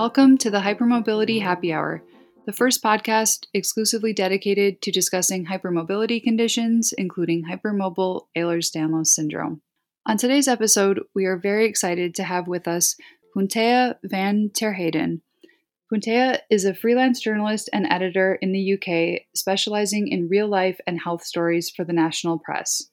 Welcome to the Hypermobility Happy Hour, the first podcast exclusively dedicated to discussing hypermobility conditions, including hypermobile Ehlers Danlos syndrome. On today's episode, we are very excited to have with us Punteha van Terheyden. Punteha is a freelance journalist and editor in the UK, specializing in real life and health stories for the national press.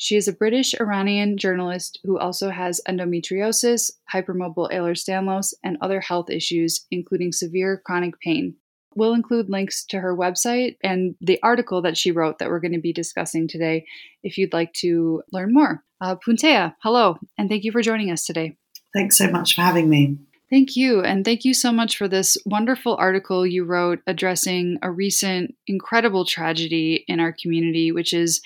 She is a British Iranian journalist who also has endometriosis, hypermobile Ehlers Danlos, and other health issues, including severe chronic pain. We'll include links to her website and the article that she wrote that we're going to be discussing today if you'd like to learn more. Uh, Punteha, hello, and thank you for joining us today. Thanks so much for having me. Thank you. And thank you so much for this wonderful article you wrote addressing a recent incredible tragedy in our community, which is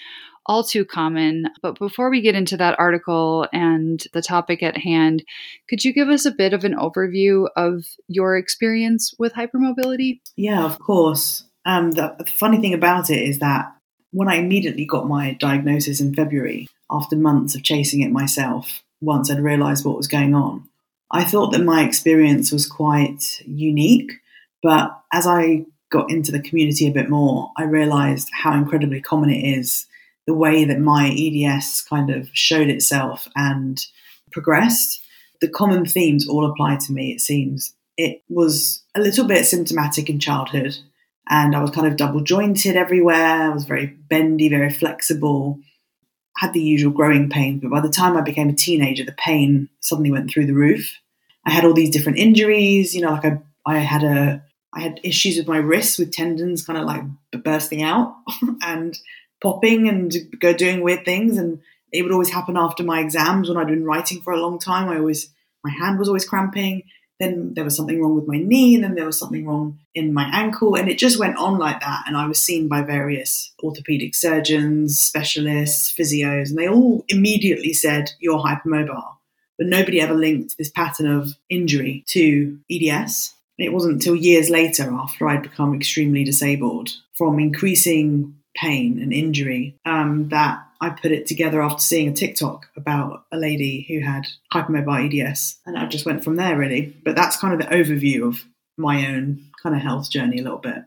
all too common. But before we get into that article and the topic at hand, could you give us a bit of an overview of your experience with hypermobility? Yeah, of course. Um, the, the funny thing about it is that when I immediately got my diagnosis in February, after months of chasing it myself, once I'd realized what was going on, I thought that my experience was quite unique. But as I got into the community a bit more, I realized how incredibly common it is the way that my EDS kind of showed itself and progressed. The common themes all apply to me, it seems. It was a little bit symptomatic in childhood, and I was kind of double jointed everywhere. I was very bendy, very flexible, had the usual growing pains, but by the time I became a teenager, the pain suddenly went through the roof. I had all these different injuries, you know, like I, I had a I had issues with my wrists with tendons kind of like bursting out and popping and go doing weird things. And it would always happen after my exams when I'd been writing for a long time. I always, my hand was always cramping. Then there was something wrong with my knee, and then there was something wrong in my ankle, and it just went on like that. And I was seen by various orthopedic surgeons, specialists, physios, and they all immediately said, You're hypermobile. But nobody ever linked this pattern of injury to EDS. It wasn't until years later, after I'd become extremely disabled from increasing pain and injury um, that I put it together after seeing a TikTok about a lady who had hypermobile EDS. And I just went from there, really. But that's kind of the overview of my own kind of health journey a little bit.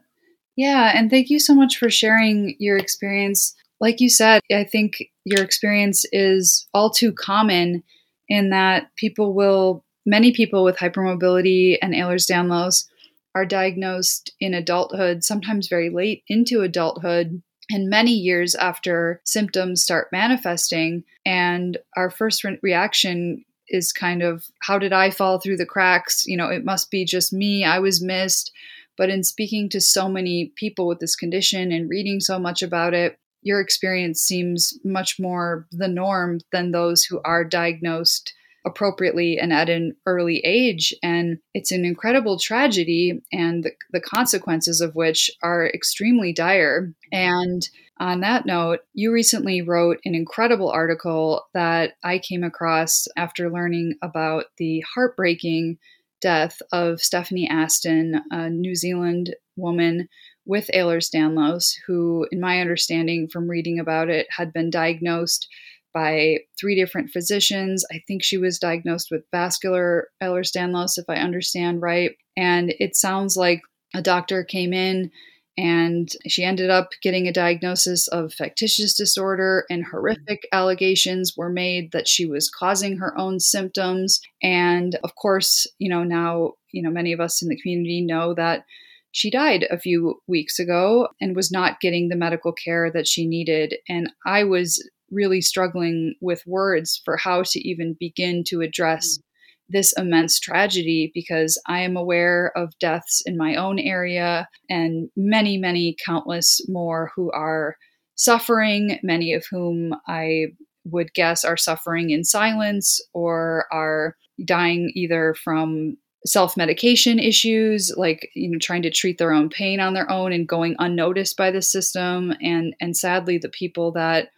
Yeah. And thank you so much for sharing your experience. Like you said, I think your experience is all too common in that people will, many people with hypermobility and Ehlers Danlos are diagnosed in adulthood, sometimes very late into adulthood, and many years after symptoms start manifesting. And our first re- reaction is kind of, how did I fall through the cracks? You know, it must be just me. I was missed. But in speaking to so many people with this condition and reading so much about it, your experience seems much more the norm than those who are diagnosed appropriately and at an early age. And it's an incredible tragedy, and the, the consequences of which are extremely dire. And on that note, you recently wrote an incredible article that I came across after learning about the heartbreaking death of Stephanie Aston, a New Zealand woman with Ehlers Danlos, who, in my understanding from reading about it, had been diagnosed by three different physicians. I think she was diagnosed with vascular Ehlers-Danlos, if I understand right. And it sounds like a doctor came in and she ended up getting a diagnosis of factitious disorder and mm-hmm. horrific allegations were made that she was causing her own symptoms and of course you know now you know many of us in the community know that she died a few weeks ago and was not getting the medical care that she needed and i was really struggling with words for how to even begin to address mm. this immense tragedy because I am aware of deaths in my own area and many, many countless more who are suffering, many of whom I would guess are suffering in silence or are dying either from self-medication issues like you know trying to treat their own pain on their own and going unnoticed by the system. And and sadly the people that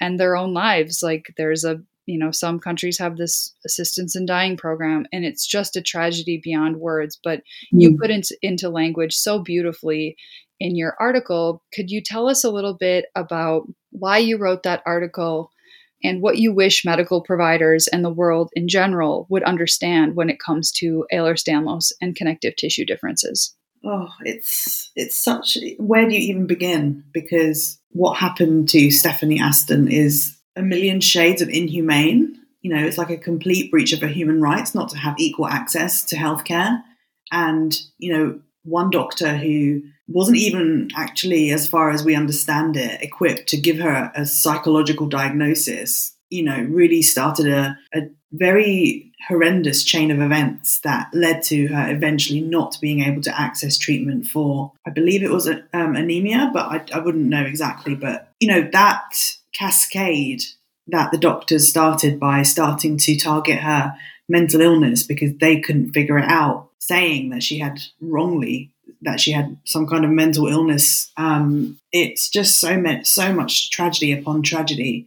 end their own lives. Like there's a you know some countries have this assistance in dying program and it's just a tragedy beyond words but mm. you put it into language so beautifully in your article could you tell us a little bit about why you wrote that article and what you wish medical providers and the world in general would understand when it comes to Ehlers-Danlos and connective tissue differences. Oh, it's it's such. Where do you even begin? Because what happened to Stephanie Aston is a million shades of inhumane. You know, it's like a complete breach of her human rights not to have equal access to healthcare. And you know, one doctor who wasn't even actually, as far as we understand it, equipped to give her a psychological diagnosis, you know, really started a, a very horrendous chain of events that led to her eventually not being able to access treatment for, I believe it was um, anemia, but I, I wouldn't know exactly. But, you know, that cascade that the doctors started by starting to target her mental illness because they couldn't figure it out, saying that she had wrongly that she had some kind of mental illness. Um, it's just so much, so much tragedy upon tragedy.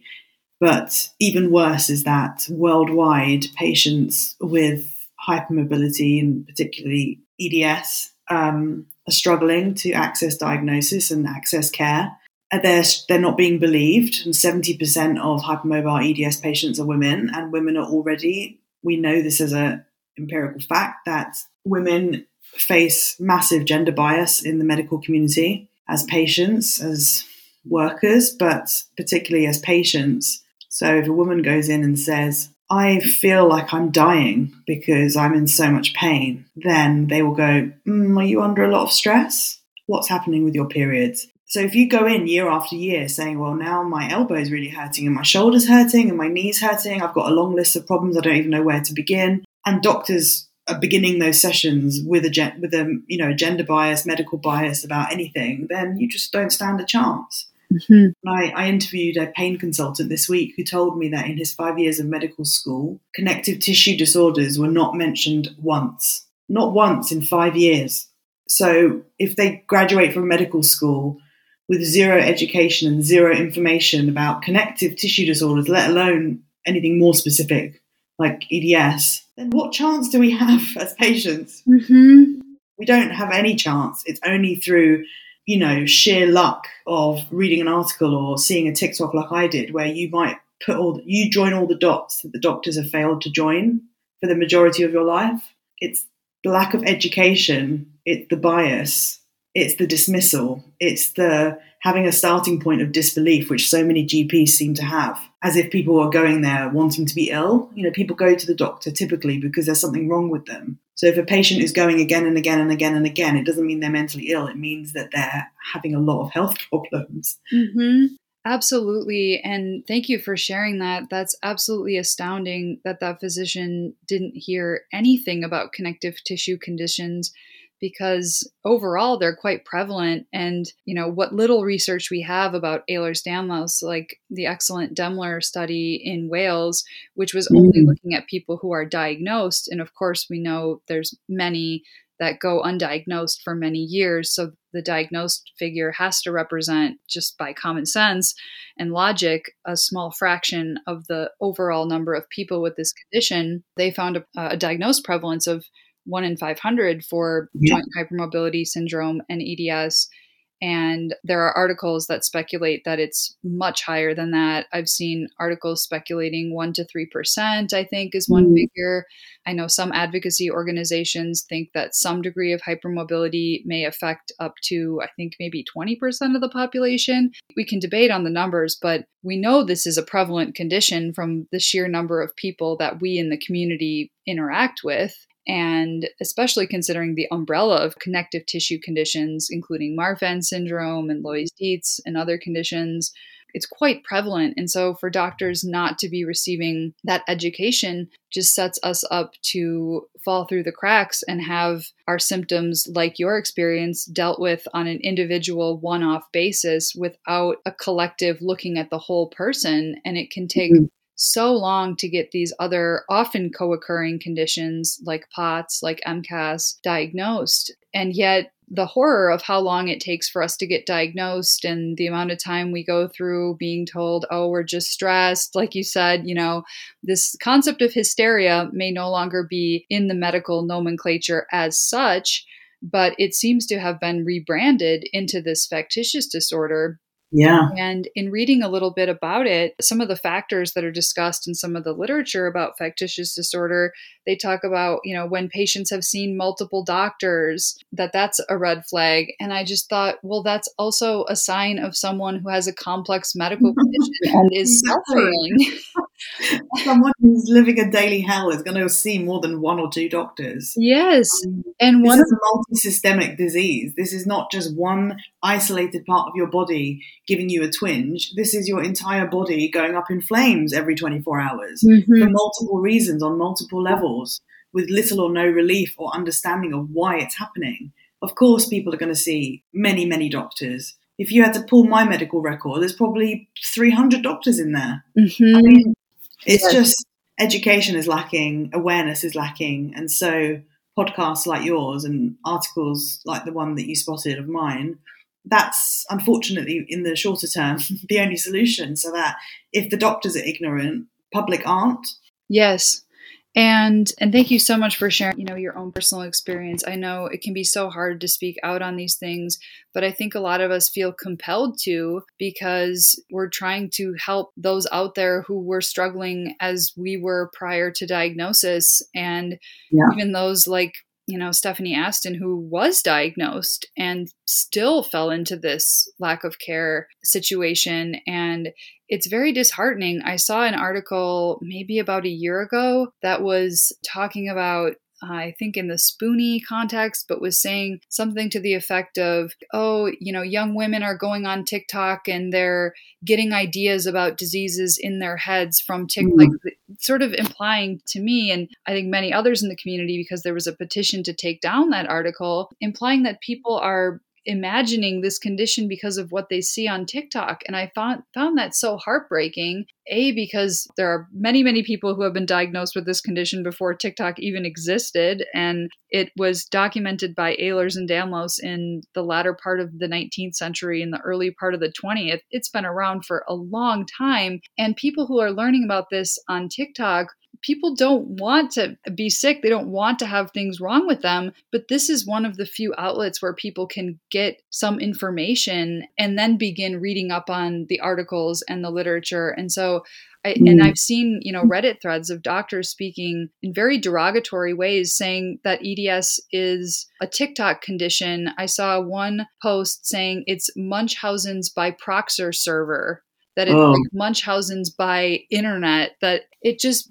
But even worse is that worldwide, patients with hypermobility and particularly EDS um, are struggling to access diagnosis and access care. They're, they're not being believed, and 70% of hypermobile EDS patients are women, and women are already, we know this as a empirical fact, that women face massive gender bias in the medical community as patients, as workers, but particularly as patients. So if a woman goes in and says, I feel like I'm dying because I'm in so much pain, then they will go, mm, Are you under a lot of stress? What's happening with your periods? So if you go in year after year saying, Well, now my elbow is really hurting and my shoulder's hurting and my knee's hurting, I've got a long list of problems, I don't even know where to begin. And doctors are beginning those sessions with a with a you know gender bias, medical bias about anything, then you just don't stand a chance. Mm-hmm. I, I, interviewed a pain consultant this week who told me that in his five years of medical school, connective tissue disorders were not mentioned once, not once in five years. So if they graduate from medical school with zero education and zero information about connective tissue disorders, let alone anything more specific like EDS, then what chance do we have as patients? Mm-hmm. We don't have any chance. It's only through, you know, sheer luck of reading an article or seeing a TikTok like I did, where you might put all you join all the dots that the doctors have failed to join for the majority of your life. It's the lack of education, it's the bias, it's the dismissal, it's the having a starting point of disbelief, which so many GPs seem to have, as if people are going there wanting to be ill. You know, people go to the doctor typically because there's something wrong with them. So if a patient is going again and again and again and again, it doesn't mean they're mentally ill. It means that they're having a lot of health problems. Mm-hmm. Absolutely. And thank you for sharing that. That's absolutely astounding that that physician didn't hear anything about connective tissue conditions because overall they're quite prevalent. And, you know, what little research we have about Ehlers-Danlos, like the excellent Demmler study in Wales, which was only mm-hmm. looking at people who are diagnosed. And of course, we know there's many that go undiagnosed for many years. So the diagnosed figure has to represent, just by common sense and logic, a small fraction of the overall number of people with this condition. They found a, a diagnosed prevalence of one in 500 for yeah. joint hypermobility syndrome and EDS. And there are articles that speculate that it's much higher than that. I've seen articles speculating 1% to 3%, I think, is one mm. figure. I know some advocacy organizations think that some degree of hypermobility may affect up to, I think, maybe 20% of the population. We can debate on the numbers, but we know this is a prevalent condition from the sheer number of people that we in the community interact with. And especially considering the umbrella of connective tissue conditions, including Marfan syndrome and Loeys Dietz and other conditions, it's quite prevalent. And so, for doctors not to be receiving that education just sets us up to fall through the cracks and have our symptoms, like your experience, dealt with on an individual one off basis without a collective looking at the whole person. And it can take mm-hmm so long to get these other often co occurring conditions like POTS, like MCAS, diagnosed. And yet, the horror of how long it takes for us to get diagnosed and the amount of time we go through being told, oh, we're just stressed. Like you said, you know, this concept of hysteria may no longer be in the medical nomenclature as such, but it seems to have been rebranded into this factitious disorder Yeah. And in reading a little bit about it, some of the factors that are discussed in some of the literature about factitious disorder, they talk about, you know, when patients have seen multiple doctors, that that's a red flag. And I just thought, well, that's also a sign of someone who has a complex medical condition and is suffering. someone who's living a daily hell is going to see more than one or two doctors. Yes. Um, and this one is a multi-systemic disease. This is not just one isolated part of your body giving you a twinge. This is your entire body going up in flames every 24 hours Mhm. for multiple reasons on multiple levels with little or no relief or understanding of why it's happening. Of course, people are going to see many, many doctors. If you had to pull my medical record, there's probably 300 doctors in there. Mhm. I mean, it's Yes. just education is lacking, awareness is lacking, and so podcasts like yours and articles like the one that you spotted of mine, that's unfortunately in the shorter term the only solution. So that if the doctors are ignorant, public aren't. Yes. And and thank you so much for sharing, you know, your own personal experience. I know it can be so hard to speak out on these things, but I think a lot of us feel compelled to because we're trying to help those out there who were struggling as we were prior to diagnosis and Yeah. even those like you know Stephanie Aston who was diagnosed and still fell into this lack of care situation and it's very disheartening. I saw an article maybe about a year ago that was talking about I think in the spoony context, but was saying something to the effect of, oh, you know, young women are going on TikTok and they're getting ideas about diseases in their heads from TikTok, Mm. like sort of implying to me, and I think many others in the community, because there was a petition to take down that article, implying that people are imagining this condition because of what they see on TikTok. And I found found that so heartbreaking. A because there are many, many people who have been diagnosed with this condition before TikTok even existed. And it was documented by Ehlers and Danlos in the latter part of the 19th century and the early part of the 20th. It's been around for a long time. And people who are learning about this on TikTok people don't want to be sick. They don't want to have things wrong with them. But this is one of the few outlets where people can get some information and then begin reading up on the articles and the literature. And so, I, and Mm. I've seen, you know, Reddit threads of doctors speaking in very derogatory ways, saying that EDS is a TikTok condition. I saw one post saying it's Munchausen's by Proxy server, that it's Oh. like Munchausen's by internet, that it just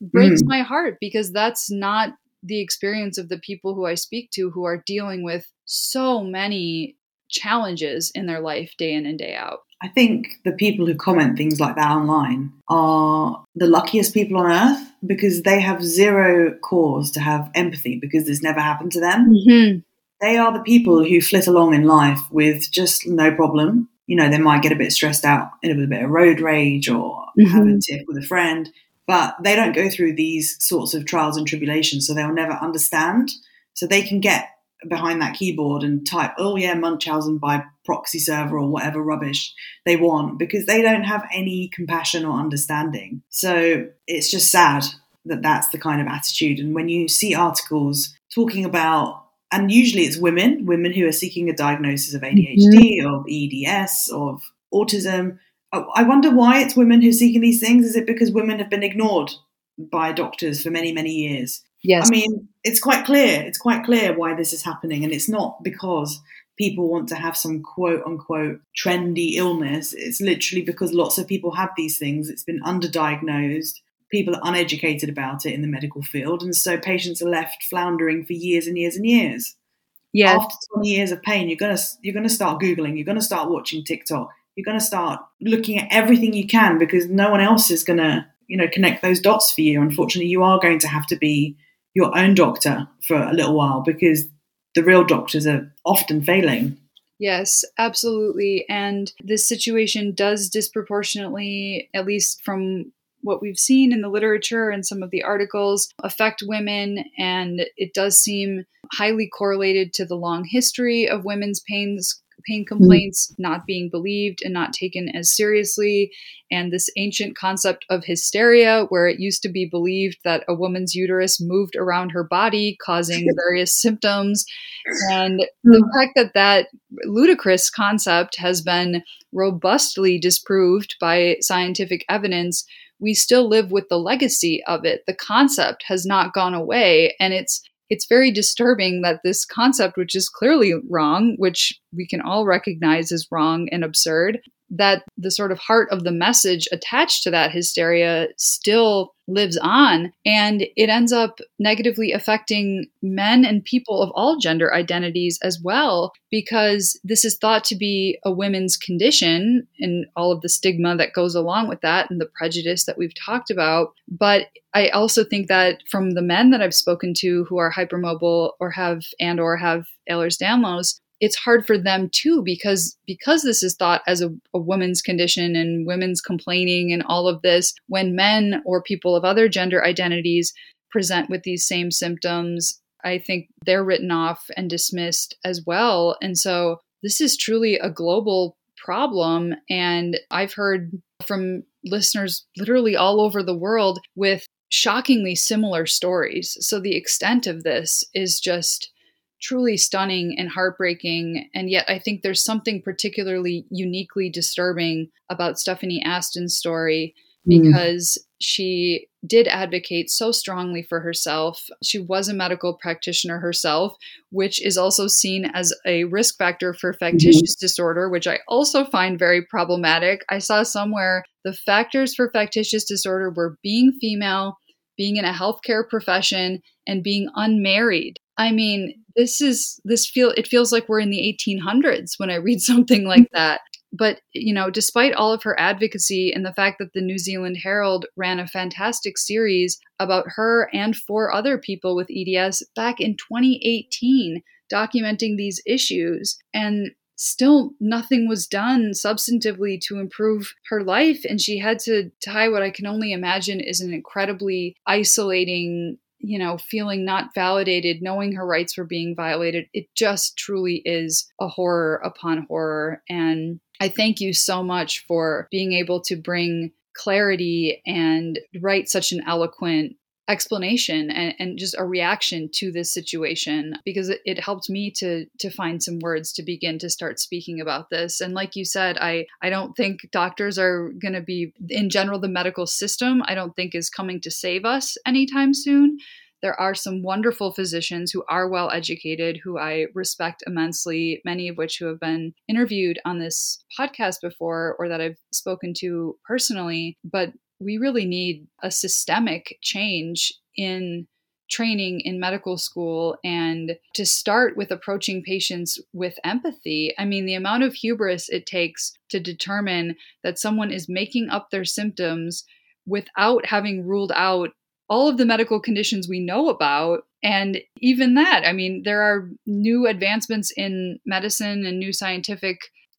breaks my heart because that's not the experience of the people who I speak to who are dealing with so many challenges in their life day in and day out. I think the people who comment things like that online are the luckiest people on earth because they have zero cause to have empathy because this never happened to them. Mm-hmm. They are the people who flit along in life with just no problem. You know, they might get a bit stressed out in a bit of road rage or have a Mhm. tiff with a friend, but they don't go through these sorts of trials and tribulations, so they'll never understand. So they can get behind that keyboard and type, oh yeah, Munchausen by proxy server or whatever rubbish they want because they don't have any compassion or understanding. So it's just sad that that's the kind of attitude. And when you see articles talking about, and usually it's women, women who are seeking a diagnosis of ADHD, mm-hmm. of EDS, of autism. I I wonder why it's women who are seeking these things. Is it because women have been ignored by doctors for many, many years? Yes. I mean, it's quite clear. It's quite clear why this is happening, and it's not because people want to have some quote unquote trendy illness. It's literally because lots of people have these things. It's been underdiagnosed. People are uneducated about it in the medical field, and so patients are left floundering for years and years and years. yes. After 20 years of pain, you're gonna you're gonna start googling. You're gonna start watching TikTok. You're gonna start looking at everything you can because no one else is gonna you know connect those dots for you. Unfortunately, you are going to have to be your own doctor for a little while because the real doctors are often failing. Yes, absolutely. And this situation does disproportionately, at least from what we've seen in the literature and some of the articles, affect women. And it does seem highly correlated to the long history of women's pains pain complaints mm-hmm. not being believed and not taken as seriously, and this ancient concept of hysteria, where it used to be believed that a woman's uterus moved around her body, causing various symptoms. And the mm. fact that that ludicrous concept has been robustly disproved by scientific evidence we still live with the legacy of it. The concept has not gone away. And it's it's very disturbing that this concept, which is clearly wrong, which we can all recognize as wrong and absurd, that the sort of heart of the message attached to that hysteria still lives on and it ends up negatively affecting men and people of all gender identities as well because this is thought to be a women's condition and all of the stigma that goes along with that and the prejudice that we've talked about. But i also think that from the men that i've spoken to who are hypermobile or have and or have ehlers-danlos it's hard for them too because because this is thought as a, a, woman's condition and women's complaining and all of this when men or people of other gender identities present with these same symptoms i think they're written off and dismissed as well. And so this is truly a global problem. And i've heard from listeners literally all over the world with shockingly similar stories. So the extent of this is just truly stunning and heartbreaking. And yet, I think there's something particularly uniquely disturbing about Stephanie Aston's story hmm. because mm. she did advocate so strongly for herself. She was a medical practitioner herself, which is also seen as a risk factor for factitious mm-hmm. disorder, which I also find very problematic. I saw somewhere the factors for factitious disorder were being female, being in a healthcare profession, and being unmarried. I mean, this is this feel it feels like we're in the 1800s when I read something like mm-hmm. that. But you know, despite all of her advocacy and the fact that the New Zealand Herald ran a fantastic series about her and four other people with EDS back in 2018 documenting these issues and still nothing was done substantively to improve her life and she had to tie what i can only imagine is an incredibly isolating you know, feeling not validated, knowing her rights were being violated. It just truly is a horror upon horror. And I thank you so much for being able to bring clarity and write such an eloquent explanation and, and just a reaction to this situation because it, it, helped me to to find some words to begin to start speaking about this and like you said i i don't think doctors are going to be in general the medical system i don't think is coming to save us anytime soon there are some wonderful physicians who are well educated, who I respect immensely, many of which who have been interviewed on this podcast before or that I've spoken to personally. But we really need a systemic change in training in medical school and to start with approaching patients with empathy. I mean, the amount of hubris it takes to determine that someone is making up their symptoms without having ruled out all of the medical conditions we know about. And even that, I mean, there are new advancements in medicine and new scientific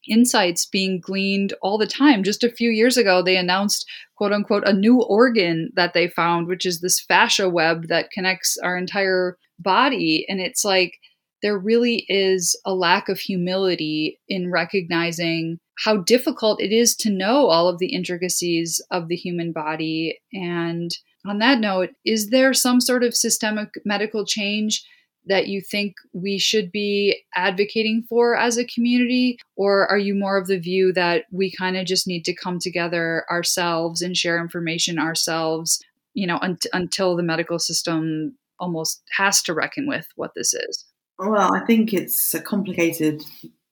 insights being gleaned all the time. Just a few years ago, they announced, quote unquote, a new organ that they found, which is this fascia web that connects our entire body. And it's like there really is a lack of humility in recognizing how difficult it is to know all of the intricacies of the human body. And on that note, is there some sort of systemic medical change that you think we should be advocating for as a community? Or are you more of the view that we kind of just need to come together ourselves and share information ourselves, you know, un- until the medical system almost has to reckon with what this is? Well, I think it's a complicated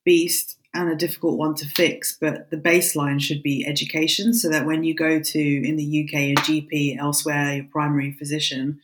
beast and a difficult one to fix, but the baseline should be education so that when you go to, in the UK, a GP, elsewhere, your primary physician,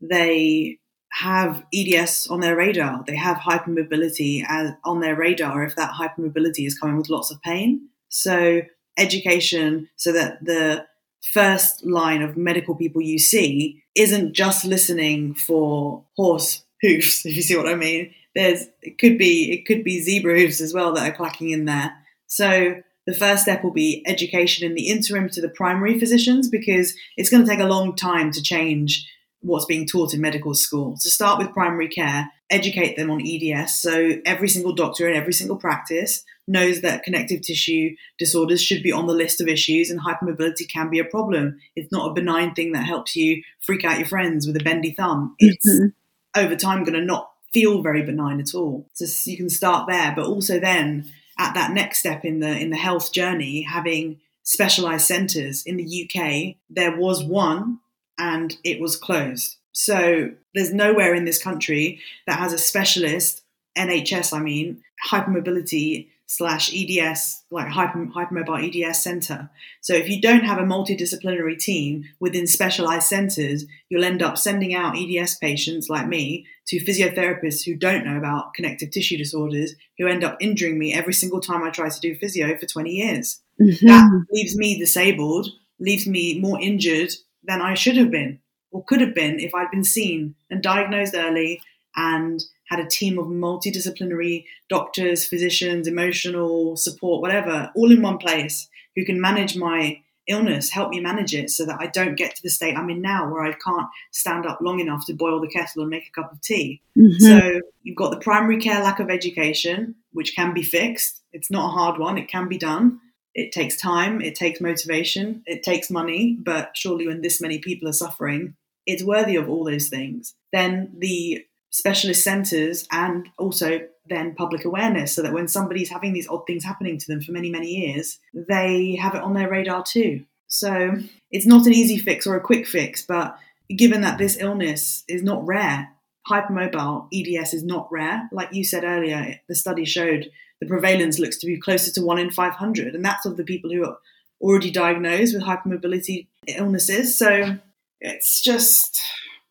they have EDS on their radar. They have hypermobility as, on their radar if that hypermobility is coming with lots of pain. So, education so that the first line of medical people you see isn't just listening for horse hoofs, if you see what I mean. There's it could be it could be zebra hoofs as well that are clacking in there. So the first step will be education in the interim to the primary physicians because it's going to take a long time to change what's being taught in medical school. To start with primary care, educate them on EDS. So every single doctor in every single practice knows that connective tissue disorders should be on the list of issues and hypermobility can be a problem. It's not a benign thing that helps you freak out your friends with a bendy thumb. It's mm-hmm. over time going to not feel very benign at all. So you can start there, but also then at that next step in the in the health journey, having specialized centers in the UK, there was one and it was closed. So there's nowhere in this country that has a specialist NHS, I mean, hypermobility slash EDS, like hyper, hypermobile EDS center. So if you don't have a multidisciplinary team within specialized centers, you'll end up sending out EDS patients like me to physiotherapists who don't know about connective tissue disorders, who end up injuring me every single time I try to do physio for 20 years. Mm-hmm. That leaves me disabled, leaves me more injured than I should have been or could have been if I'd been seen and diagnosed early and had a team of multidisciplinary doctors, physicians, emotional support, whatever, all in one place who can manage my illness, help me manage it so that I don't get to the state I'm in now where I can't stand up long enough to boil the kettle and make a cup of tea. Mm-hmm. So you've got the primary care lack of education, which can be fixed. It's not a hard one, it can be done. It takes time, it takes motivation, it takes money, but surely when this many people are suffering, it's worthy of all those things. Then the specialist centres and also then public awareness so that when somebody's having these odd things happening to them for many, many years, they have it on their radar too. So it's not an easy fix or a quick fix, but given that this illness is not rare, hypermobile EDS is not rare. Like you said earlier, the study showed the prevalence looks to be closer to one in 500, and that's of the people who are already diagnosed with hypermobility illnesses. So it's just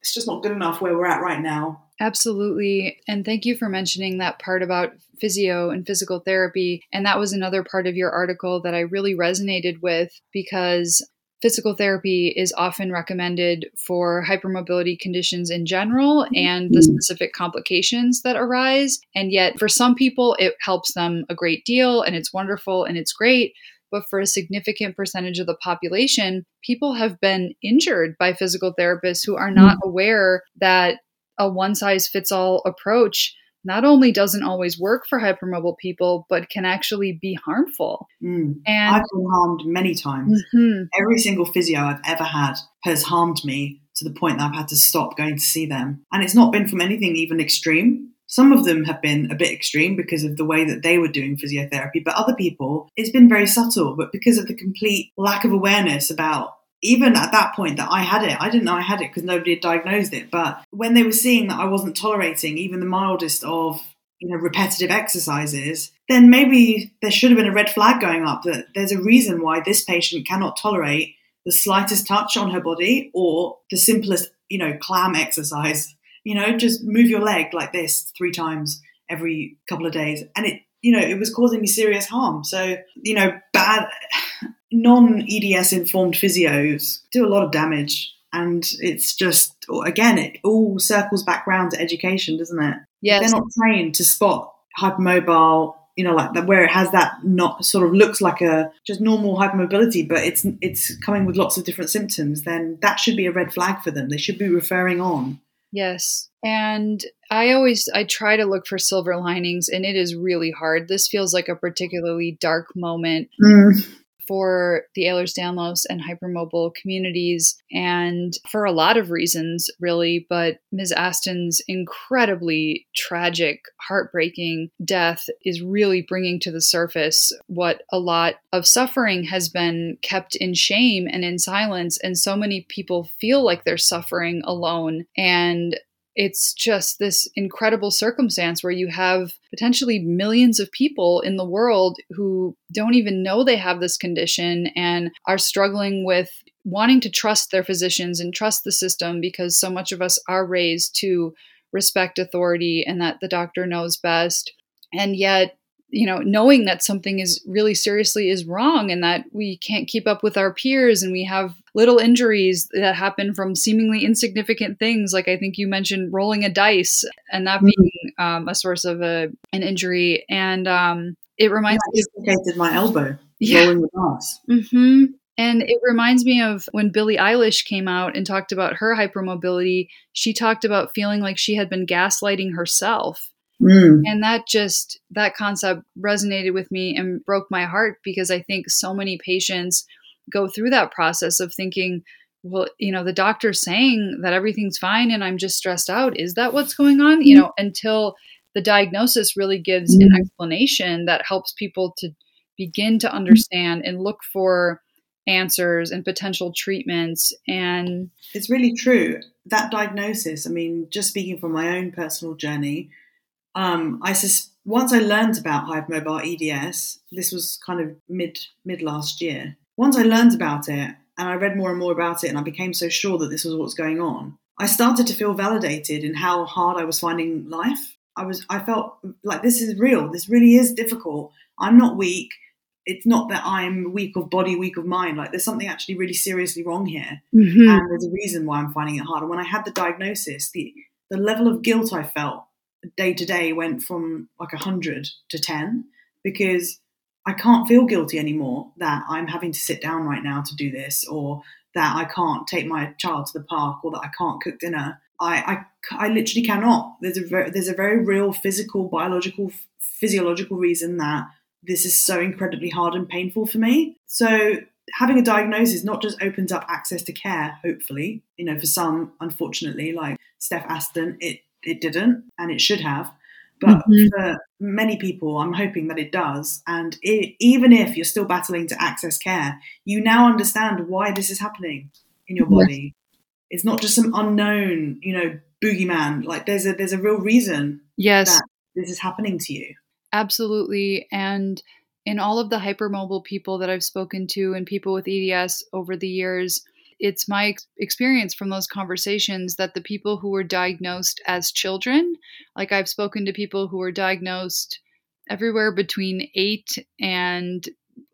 it's just not good enough where we're at right now. Absolutely. And thank you for mentioning that part about physio and physical therapy. And that was another part of your article that I really resonated with because physical therapy is often recommended for hypermobility conditions in general and the mm-hmm. specific complications that arise. And yet, for some people, it helps them a great deal and it's wonderful and it's great. But for a significant percentage of the population, people have been injured by physical therapists who are not mm-hmm. aware that a one size fits all approach not only doesn't always work for hypermobile people, but can actually be harmful. Mm. And I've been harmed many times. Mm-hmm. Every single physio I've ever had has harmed me to the point that I've had to stop going to see them. And it's not been from anything even extreme. Some of them have been a bit extreme because of the way that they were doing physiotherapy, but other people, it's been very subtle. But because of the complete lack of awareness about even at that point that I had it, I didn't know I had it because nobody had diagnosed it. But when they were seeing that I wasn't tolerating even the mildest of you know repetitive exercises, then maybe there should have been a red flag going up that there's a reason why this patient cannot tolerate the slightest touch on her body or the simplest you know clam exercise. You know, just move your leg like this three times every couple of days, and it you know it was causing me serious harm. So you know bad non EDS informed physios do a lot of damage. And it's just, again, it all circles back round to education, doesn't it? Yes. They're not trained to spot hypermobile, you know, like that, where it has that not sort of looks like a just normal hypermobility, but it's it's coming with lots of different symptoms. Then that should be a red flag for them. They should be referring on. Yes. And I always I try to look for silver linings and it is really hard. This feels like a particularly dark moment. Mm for the Ehlers-Danlos and hypermobile communities, and for a lot of reasons, really. But Ms. Aston's incredibly tragic, heartbreaking death is really bringing to the surface what a lot of suffering has been kept in shame and in silence. And so many people feel like they're suffering alone. And it's just this incredible circumstance where you have potentially millions of people in the world who don't even know they have this condition and are struggling with wanting to trust their physicians and trust the system because so much of us are raised to respect authority and that the doctor knows best. And yet, you know knowing that something is really seriously is wrong and that we can't keep up with our peers and we have little injuries that happen from seemingly insignificant things like i think you mentioned rolling a dice and that mm-hmm. being um, a source of a, an injury and um, it reminds yeah, me dislocated my elbow yeah. rolling the dice mm-hmm. And it reminds me of when Billie Eilish came out and talked about her hypermobility. She talked about feeling like she had been gaslighting herself. Mm. And that just, that concept resonated with me and broke my heart because I think so many patients go through that process of thinking, well, you know, the doctor's saying that everything's fine and I'm just stressed out. Is that what's going on? You know, until the diagnosis really gives mm. an explanation that helps people to begin to understand and look for answers and potential treatments and it's really true that diagnosis i mean just speaking from my own personal journey um, i sus- once i learned about hypermobile eds this was kind of mid mid last year once i learned about it and i read more and more about it and i became so sure that this was what's going on i started to feel validated in how hard i was finding life i was i felt like this is real this really is difficult i'm not weak it's not that I'm weak of body, weak of mind. Like there's something actually really seriously wrong here, mm-hmm. and there's a reason why I'm finding it hard. And when I had the diagnosis, the the level of guilt I felt day to day went from like a hundred to ten because I can't feel guilty anymore that I'm having to sit down right now to do this, or that I can't take my child to the park, or that I can't cook dinner. I I, I literally cannot. There's a very, there's a very real physical, biological, physiological reason that this is so incredibly hard and painful for me. So having a diagnosis not just opens up access to care, hopefully, you know, for some, unfortunately, like Steph Aston, it it didn't, and it should have. But mm-hmm. for many people, I'm hoping that it does. And it, even if you're still battling to access care, you now understand why this is happening in your body. Yes. It's not just some unknown, you know, boogeyman. Like there's a there's a real reason yes. that this is happening to you. Absolutely. And in all of the hypermobile people that I've spoken to and people with EDS over the years, it's my experience from those conversations that the people who were diagnosed as children, like I've spoken to people who were diagnosed everywhere between eight and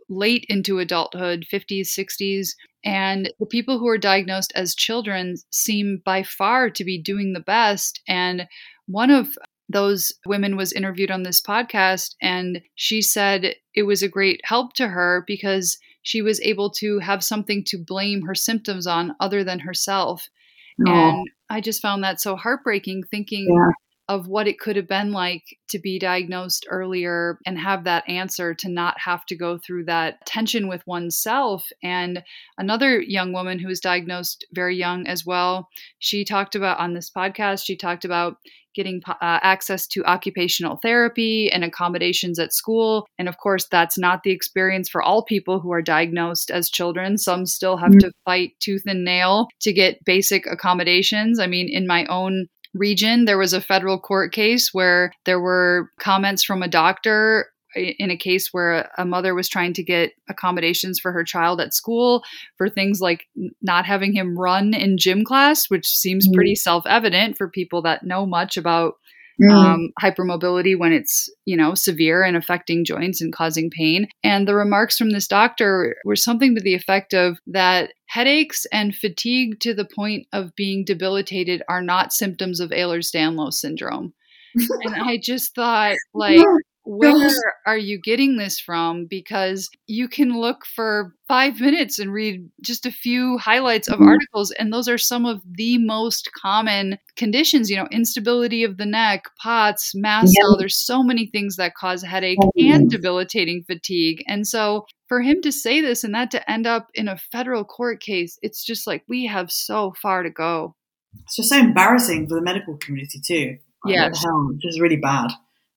late into adulthood, 50s, 60s, and the people who are diagnosed as children seem by far to be doing the best. And one of those women was interviewed on this podcast and she said it was a great help to her because she was able to have something to blame her symptoms on other than herself. And I just found that so heartbreaking thinking yeah. Of what it could have been like to be diagnosed earlier and have that answer to not have to go through that tension with oneself. And another young woman who was diagnosed very young as well, she talked about on this podcast, she talked about getting uh, access to occupational therapy and accommodations at school. And of course, that's not the experience for all people who are diagnosed as children. Some still have mm-hmm. to fight tooth and nail to get basic accommodations. I mean, in my own region, there was a federal court case where there were comments from a doctor in a case where a mother was trying to get accommodations for her child at school for things like not having him run in gym class, which seems mm. pretty self evident for people that know much about mm. um, hypermobility when it's you know severe and affecting joints and causing pain. And the remarks from this doctor were something to the effect of that headaches and fatigue to the point of being debilitated are not symptoms of Ehlers-Danlos syndrome. and I just thought, like, where are you getting this from? Because you can look for five minutes and read just a few highlights of mm-hmm. articles, and those are some of the most common conditions. You know, instability of the neck, POTS, mast cell. There's so many things that cause headache oh, and debilitating fatigue. And so, for him to say this and that to end up in a federal court case, it's just like we have so far to go. It's just so embarrassing for the medical community too. Yeah, which is really bad.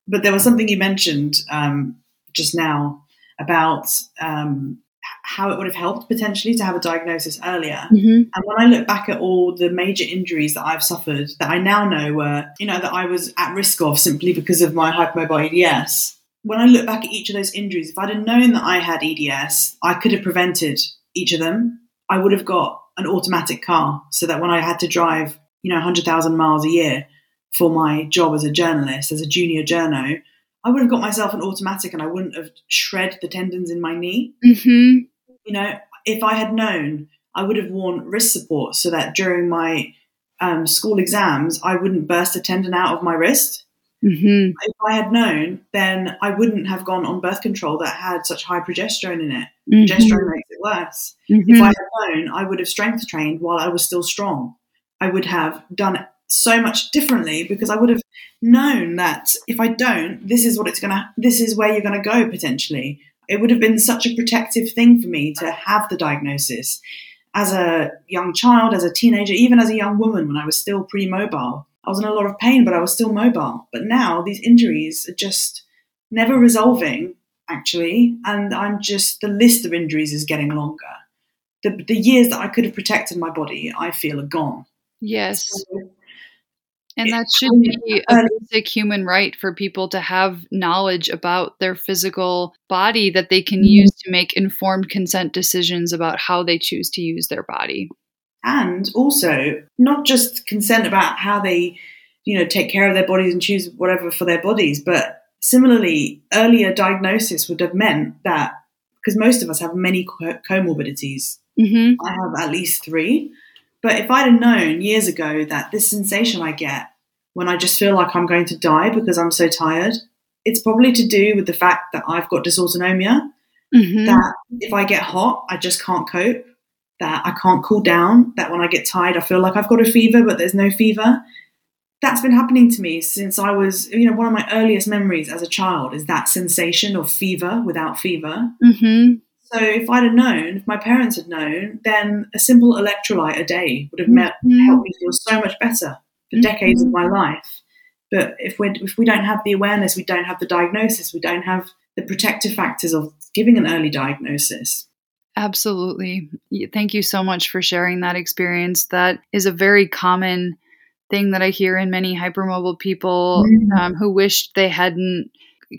But there was something you mentioned um, just now about um, how it would have helped potentially to have a diagnosis earlier. Mm-hmm. And when I look back at all the major injuries that I've suffered that I now know were, you know, that I was at risk of simply because of my hypermobile EDS, when I look back at each of those injuries, if I'd have known that I had EDS, I could have prevented each of them. I would have got an automatic car so that when I had to drive, you know, 100,000 miles a year, for my job as a journalist, as a junior journo, I would have got myself an automatic and I wouldn't have shred the tendons in my knee. Mm-hmm. You know, if I had known, I would have worn wrist support so that during my um, school exams, I wouldn't burst a tendon out of my wrist. Mm-hmm. If I had known, then I wouldn't have gone on birth control that had such high progesterone in it. Mm-hmm. Progesterone makes it worse. Mm-hmm. If I had known, I would have strength trained while I was still strong. I would have done so much differently because I would have known that if I don't, this is what it's gonna, this is where you're gonna go potentially. It would have been such a protective thing for me to have the diagnosis as a young child, as a teenager, even as a young woman when I was still pre mobile. I was in a lot of pain, but I was still mobile. But now these injuries are just never resolving, actually. And I'm just, the list of injuries is getting longer. The, the years that I could have protected my body, I feel, are gone. Yes. So and that should be a basic human right for people to have knowledge about their physical body that they can mm-hmm. use to make informed consent decisions about how they choose to use their body. And also, not just consent about how they, you know, take care of their bodies and choose whatever for their bodies, but similarly, earlier diagnosis would have meant that because most of us have many comorbidities. Mm-hmm. I have at least three. But if I'd have known years ago that this sensation I get when I just feel like I'm going to die because I'm so tired, it's probably to do with the fact that I've got dysautonomia. Mm-hmm. That if I get hot, I just can't cope. That I can't cool down. That when I get tired, I feel like I've got a fever, but there's no fever. That's been happening to me since I was, you know, one of my earliest memories as a child is that sensation of fever without fever. Mm-hmm. So if I'd have known, if my parents had known, then a simple electrolyte a day would have mm-hmm. helped me feel so much better for mm-hmm. decades of my life. But if we if we don't have the awareness, we don't have the diagnosis, we don't have the protective factors of giving an early diagnosis. Absolutely. Thank you so much for sharing that experience. That is a very common thing that I hear in many hypermobile people mm-hmm. um, who wished they hadn't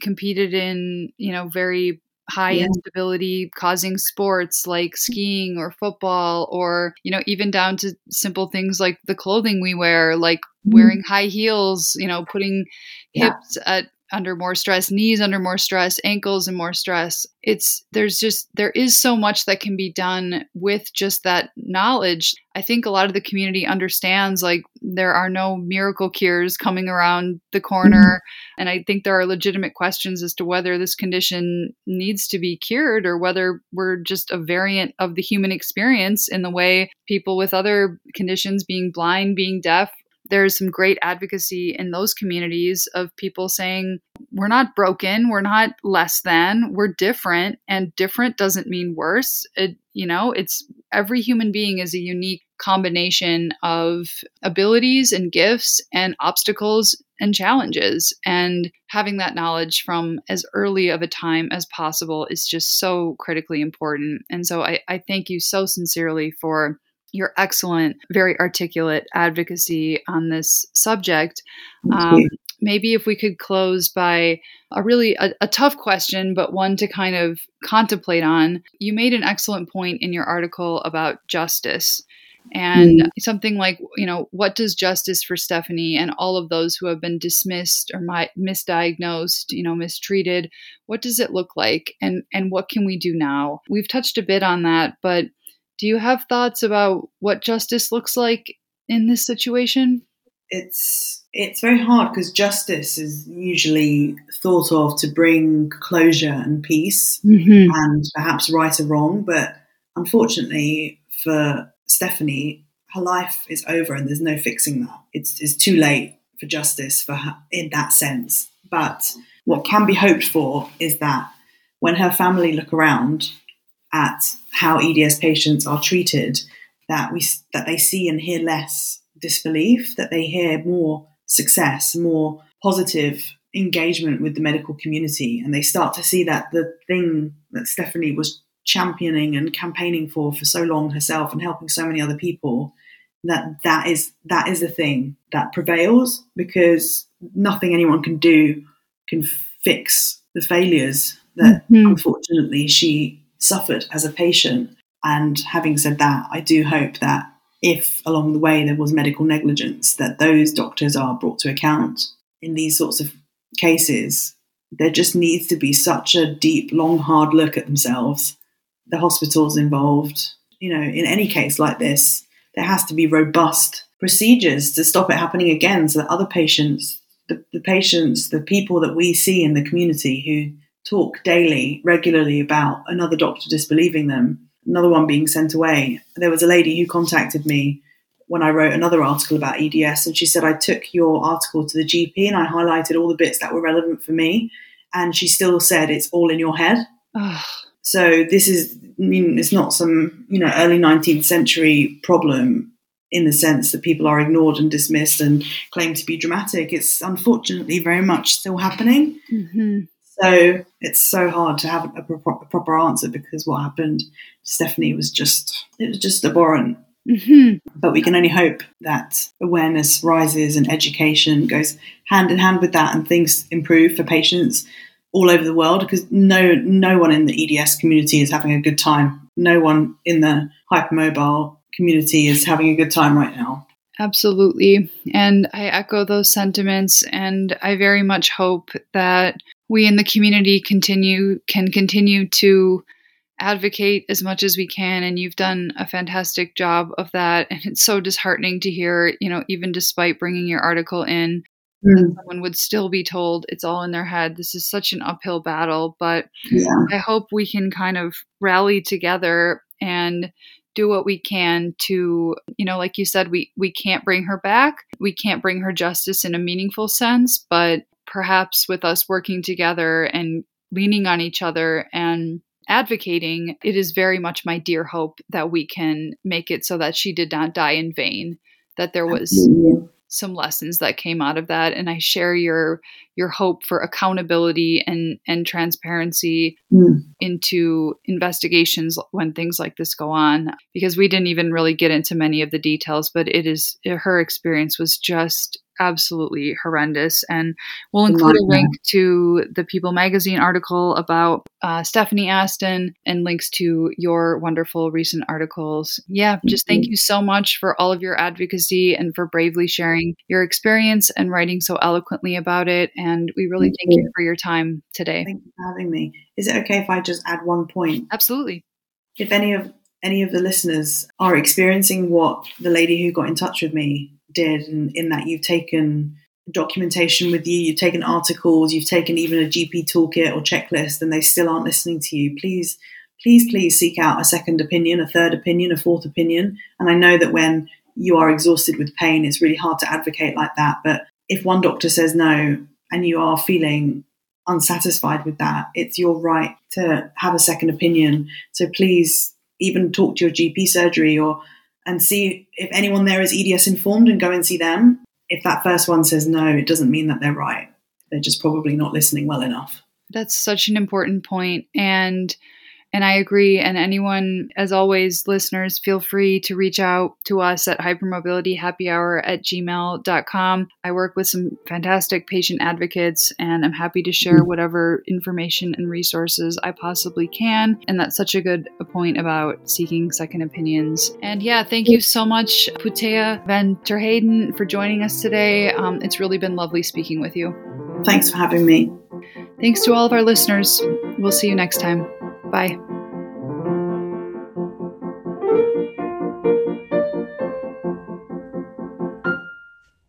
competed in, you know, very high yeah. instability causing sports like mm. skiing or football or you know even down to simple things like the clothing we wear like mm-hmm. wearing high heels you know putting yeah. hips at under more stress, knees under more stress, ankles and more stress. It's there's just there is so much that can be done with just that knowledge. I think a lot of the community understands like there are no miracle cures coming around the corner mm-hmm. and I think there are legitimate questions as to whether this condition needs to be cured or whether we're just a variant of the human experience in the way people with other conditions being blind, being deaf there's some great advocacy in those communities of people saying we're not broken we're not less than we're different and different doesn't mean worse. It you know it's every human being is a unique combination of abilities and gifts and obstacles and challenges and having that knowledge from as early of a time as possible is just so critically important and so i, I thank you so sincerely for your excellent, very articulate advocacy on this subject. Um, maybe if we could close by a really a, a, tough question, but one to kind of contemplate on. You made an excellent point in your article about justice. And mm. something like, you know, what does justice for Stephanie and all of those who have been dismissed or my, misdiagnosed, you know, mistreated, what does it look like? And and what can we do now? We've touched a bit on that, but do you have thoughts about what justice looks like in this situation? It's it's very hard because justice is usually thought of to bring closure and peace mm-hmm. and perhaps right or wrong, but unfortunately for Stephanie, her life is over and there's no fixing that. It's, it's too late for justice for her in that sense. But what can be hoped for is that when her family look around at how EDS patients are treated, that we that they see and hear less disbelief, that they hear more success, more positive engagement with the medical community, and they start to see that the thing that Stephanie was championing and campaigning for for so long herself and helping so many other people that that is that is the thing that prevails because nothing anyone can do can fix the failures that mm-hmm. unfortunately she suffered as a patient. And having said that, I do hope that if along the way there was medical negligence, that those doctors are brought to account in these sorts of cases. There just needs to be such a deep, long, hard look at themselves. The hospitals involved, you know, in any case like this, there has to be robust procedures to stop it happening again so that other patients, the, the patients, the people that we see in the community who talk daily, regularly about another doctor disbelieving them, another one being sent away. There was a lady who contacted me when I wrote another article about EDS, and she said, I took your article to the GP and I highlighted all the bits that were relevant for me. And she still said, It's all in your head. So this is, I mean, it's not some, you know, early 19th century problem in the sense that people are ignored and dismissed and claim to be dramatic. It's unfortunately very much still happening. Mm-hmm. So it's so hard to have a, pro- a, proper answer because what happened, Stephanie was just it was just abhorrent. Mm-hmm. But we can only hope that awareness rises and education goes hand in hand with that, and things improve for patients all over the world. Because no no one in the EDS community is having a good time. No one in the hypermobile community is having a good time right now. Absolutely. And I echo those sentiments. And I very much hope that we in the community continue can continue to advocate as much as we can and you've done a fantastic job of that and it's so disheartening to hear you know even despite bringing your article in mm. someone would still be told it's all in their head this is such an uphill battle but yeah. i hope we can kind of rally together and do what we can to you know like you said we we can't bring her back we can't bring her justice in a meaningful sense but perhaps with us working together and leaning on each other and advocating, it is very much my dear hope that we can make it so that she did not die in vain, that there was Absolutely. some lessons that came out of that. And I share your your hope for accountability and, and transparency mm. into investigations when things like this go on. Because we didn't even really get into many of the details, but it is her experience was just absolutely horrendous. And we'll include a link to the People magazine article about uh, Stephanie Aston and links to your wonderful recent articles. Yeah, just thank you so much for all of your advocacy and for bravely sharing your experience and writing so eloquently about it. And we really thank, thank you. you for your time today. Thank you for having me. Is it okay if I just add one point? Absolutely. If any of any of the listeners are experiencing what the lady who got in touch with me did, in, in that you've taken documentation with you, you've taken articles, you've taken even a GP toolkit or checklist, and they still aren't listening to you, please, please, please seek out a second opinion, a third opinion, a fourth opinion. And I know that when you are exhausted with pain, it's really hard to advocate like that. But if one doctor says no and you are feeling unsatisfied with that, it's your right to have a second opinion. So please even talk to your GP surgery or and see if anyone there is EDS informed and go and see them. If that first one says no, it doesn't mean that they're right. They're just probably not listening well enough. That's such an important point. And and I agree. And anyone, as always, listeners, feel free to reach out to us at hypermobilityhappyhour at gmail.com. I work with some fantastic patient advocates, and I'm happy to share whatever information and resources I possibly can. And that's such a good point about seeking second opinions. And yeah, thank you so much, Punteha Van Terheyden, for joining us today. Um, it's really been lovely speaking with you. Thanks for having me. Thanks to all of our listeners. We'll see you next time. Bye.